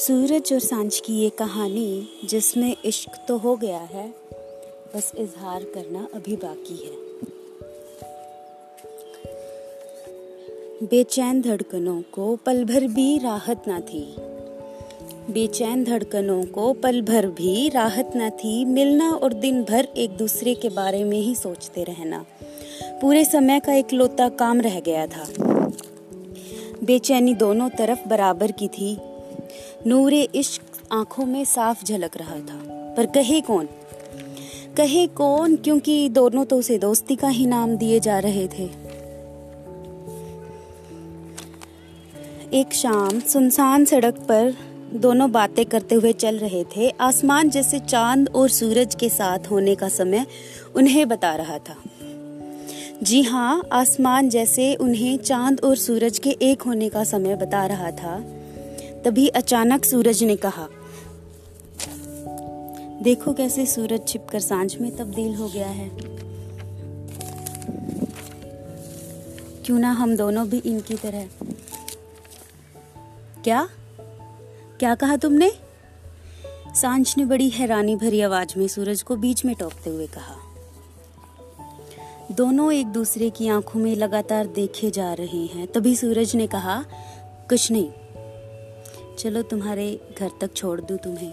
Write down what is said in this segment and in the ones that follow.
सूरज और साँझ की ये कहानी जिसमें इश्क तो हो गया है, बस इजहार करना अभी बाकी है। बेचैन धड़कनों को पल भर भी राहत ना थी। बेचैन धड़कनों को पल भर भी राहत ना थी। मिलना और दिन भर एक दूसरे के बारे में ही सोचते रहना। पूरे समय का एक लोता काम रह गया था। बेचैनी दोनों तरफ़ बराबर की थी। नूरे इश्क आँखों में साफ़ झलक रहा था। पर कहे कौन? कहे कौन? क्योंकि दोनों तो उसे दोस्ती का ही नाम दिए जा रहे थे। एक शाम सुनसान सड़क पर दोनों बातें करते हुए चल रहे थे। आसमान जैसे चाँद और सूरज के साथ होने का समय उन्हें बता रहा था। जी हाँ आसमान जैसे उन्हें चाँद और सूरज के एक होने का समय बता रहा था। तभी अचानक सूरज ने कहा, देखो कैसे सूरज छिपकर साँझ में तब्दील हो गया है। क्यों ना हम दोनों भी इनकी तरह क्या? क्या कहा तुमने? साँझ ने बड़ी हैरानी भरी आवाज़ में सूरज को बीच में टोकते हुए कहा, दोनों एक दूसरे की आँखों में लगातार देखे जा रहे हैं। तभी सूरज ने कहा, कुछ नहीं चलो तुम्हारे घर तक छोड़ दूँ तुम्हें।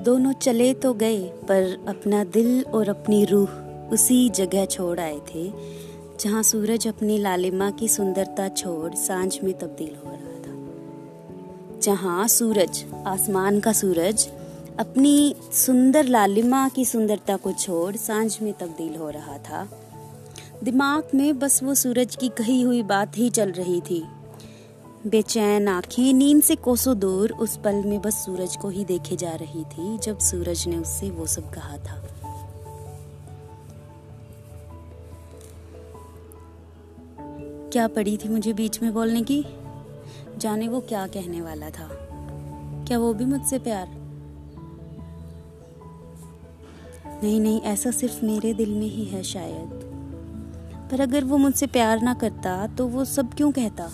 दोनों चले तो गए, पर अपना दिल और अपनी रूह उसी जगह छोड़ आए थे, जहाँ सूरज अपनी लालिमा की सुंदरता छोड़ साँझ में तब्दील हो रहा था। जहाँ सूरज, आसमान का सूरज, अपनी सुंदर लालिमा की सुंदरता को छोड़ साँझ में तब्दील हो रहा था, दिमाग में बस वो सूरज की कही हुई बात ही चल रही थी। बेचैन आँखें नींद से कोसों दूर उस पल में बस सूरज को ही देखे जा रही थी, जब सूरज ने उससे वो सब कहा था। क्या पड़ी थी मुझे बीच में बोलने की? जाने वो क्या कहने वाला था। क्या वो भी मुझसे प्यार? नहीं नहीं, ऐसा सिर्फ़ मेरे दिल में ही है शायद। पर अगर वो मुझसे प्यार ना करता तो वो सब क्यों कहता?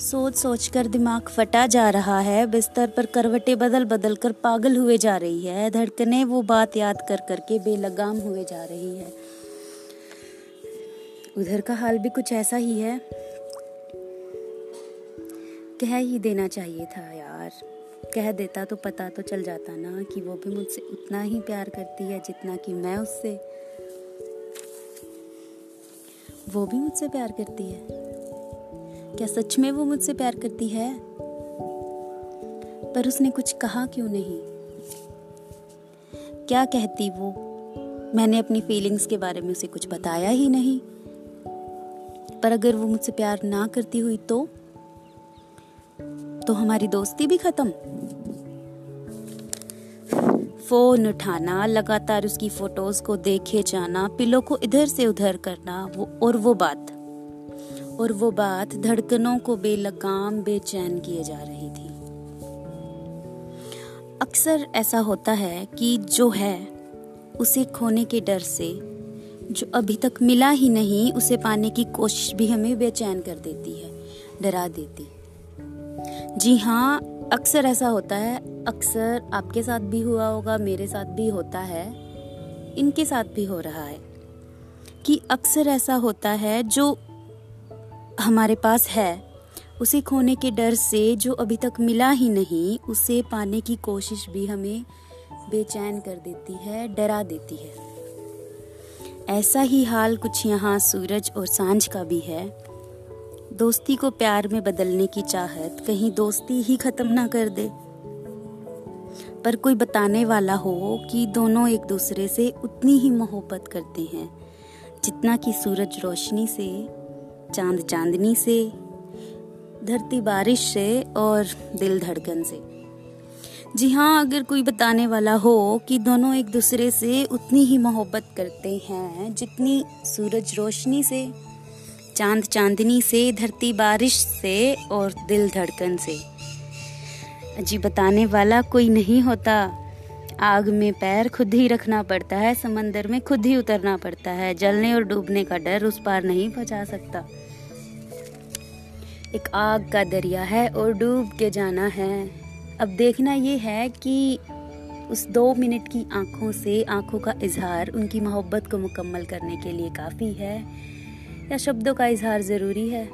सोच सोच कर दिमाग फटा जा रहा है। बिस्तर पर करवटे बदल बदल कर पागल हुए जा रही है। धड़कने वो बात याद कर करके बेलगाम हुए जा रही है। उधर का हाल भी कुछ ऐसा ही है। कह ही देना चाहिए था यार। कह देता तो पता तो चल जाता ना कि वो भी मुझसे उतना ही प्यार करती है जितना कि मैं उससे। वो भी मुझसे प्यार करती है। क्या सच में वो मुझसे प्यार करती है? पर उसने कुछ कहा क्यों नहीं? क्या कहती वो? मैंने अपनी फीलिंग्स के बारे में उसे कुछ बताया ही नहीं। पर अगर वो मुझसे प्यार ना करती हुई तो? तो हमारी दोस्ती भी खत्म। फ़ोन उठाना, लगातार उसकी फ़ोटोज़ को देखे जाना पिलो को इधर से उधर करना, वो और वो बात। और वो बात धड़कनों को बेलगाम बेचैन किए जा रही थी। अक्सर ऐसा होता है कि जो है, उसे खोने के डर से, जो अभी तक मिला ही नहीं, उसे पाने की कोशिश भी हमें बेचैन कर देती है, डरा देती। जी हाँ अक्सर ऐसा होता है। अक्सर आपके साथ भी हुआ होगा, मेरे साथ भी होता है। इनके साथ भी हो रहा है कि अक्सर ऐसा होता है जो हमारे पास है। उसे खोने के डर से जो अभी तक मिला ही नहीं, उसे पाने की कोशिश भी हमें बेचैन कर देती है, डरा देती है। ऐसा ही हाल कुछ यहाँ सूरज और साँझ का भी है। दोस्ती को प्यार में बदलने की चाहत कहीं दोस्ती ही खत्म ना कर दे। पर कोई बताने वाला हो कि दोनों एक दूसरे से उतनी ही मोहब्बत करते हैं, जितना कि सूरज रोशनी से चाँद चांदनी से, धरती बारिश से और दिल धड़कन से। जी हाँ अगर कोई बताने वाला हो कि दोनों एक दूसरे से उतनी ही मोहब्बत करते हैं जितनी सूरज रोशनी से चाँद चांदनी से, धरती बारिश से और दिल धड़कन से। जी, बताने वाला कोई नहीं होता। आग में पैर खुद ही रखना पड़ता है, समंदर में खुद ही उतरना पड़ता है। जलने और डूबने का डर उस पार नहीं बचा सकता। एक आग का दरिया है और डूब के जाना है। अब देखना ये है कि उस दो मिनट की आँखों से आँखों का इजहार उनकी मोहब्बत को मुकम्मल करने के लिए काफ़ी है, या शब्दों का इजहार ज़रूरी है।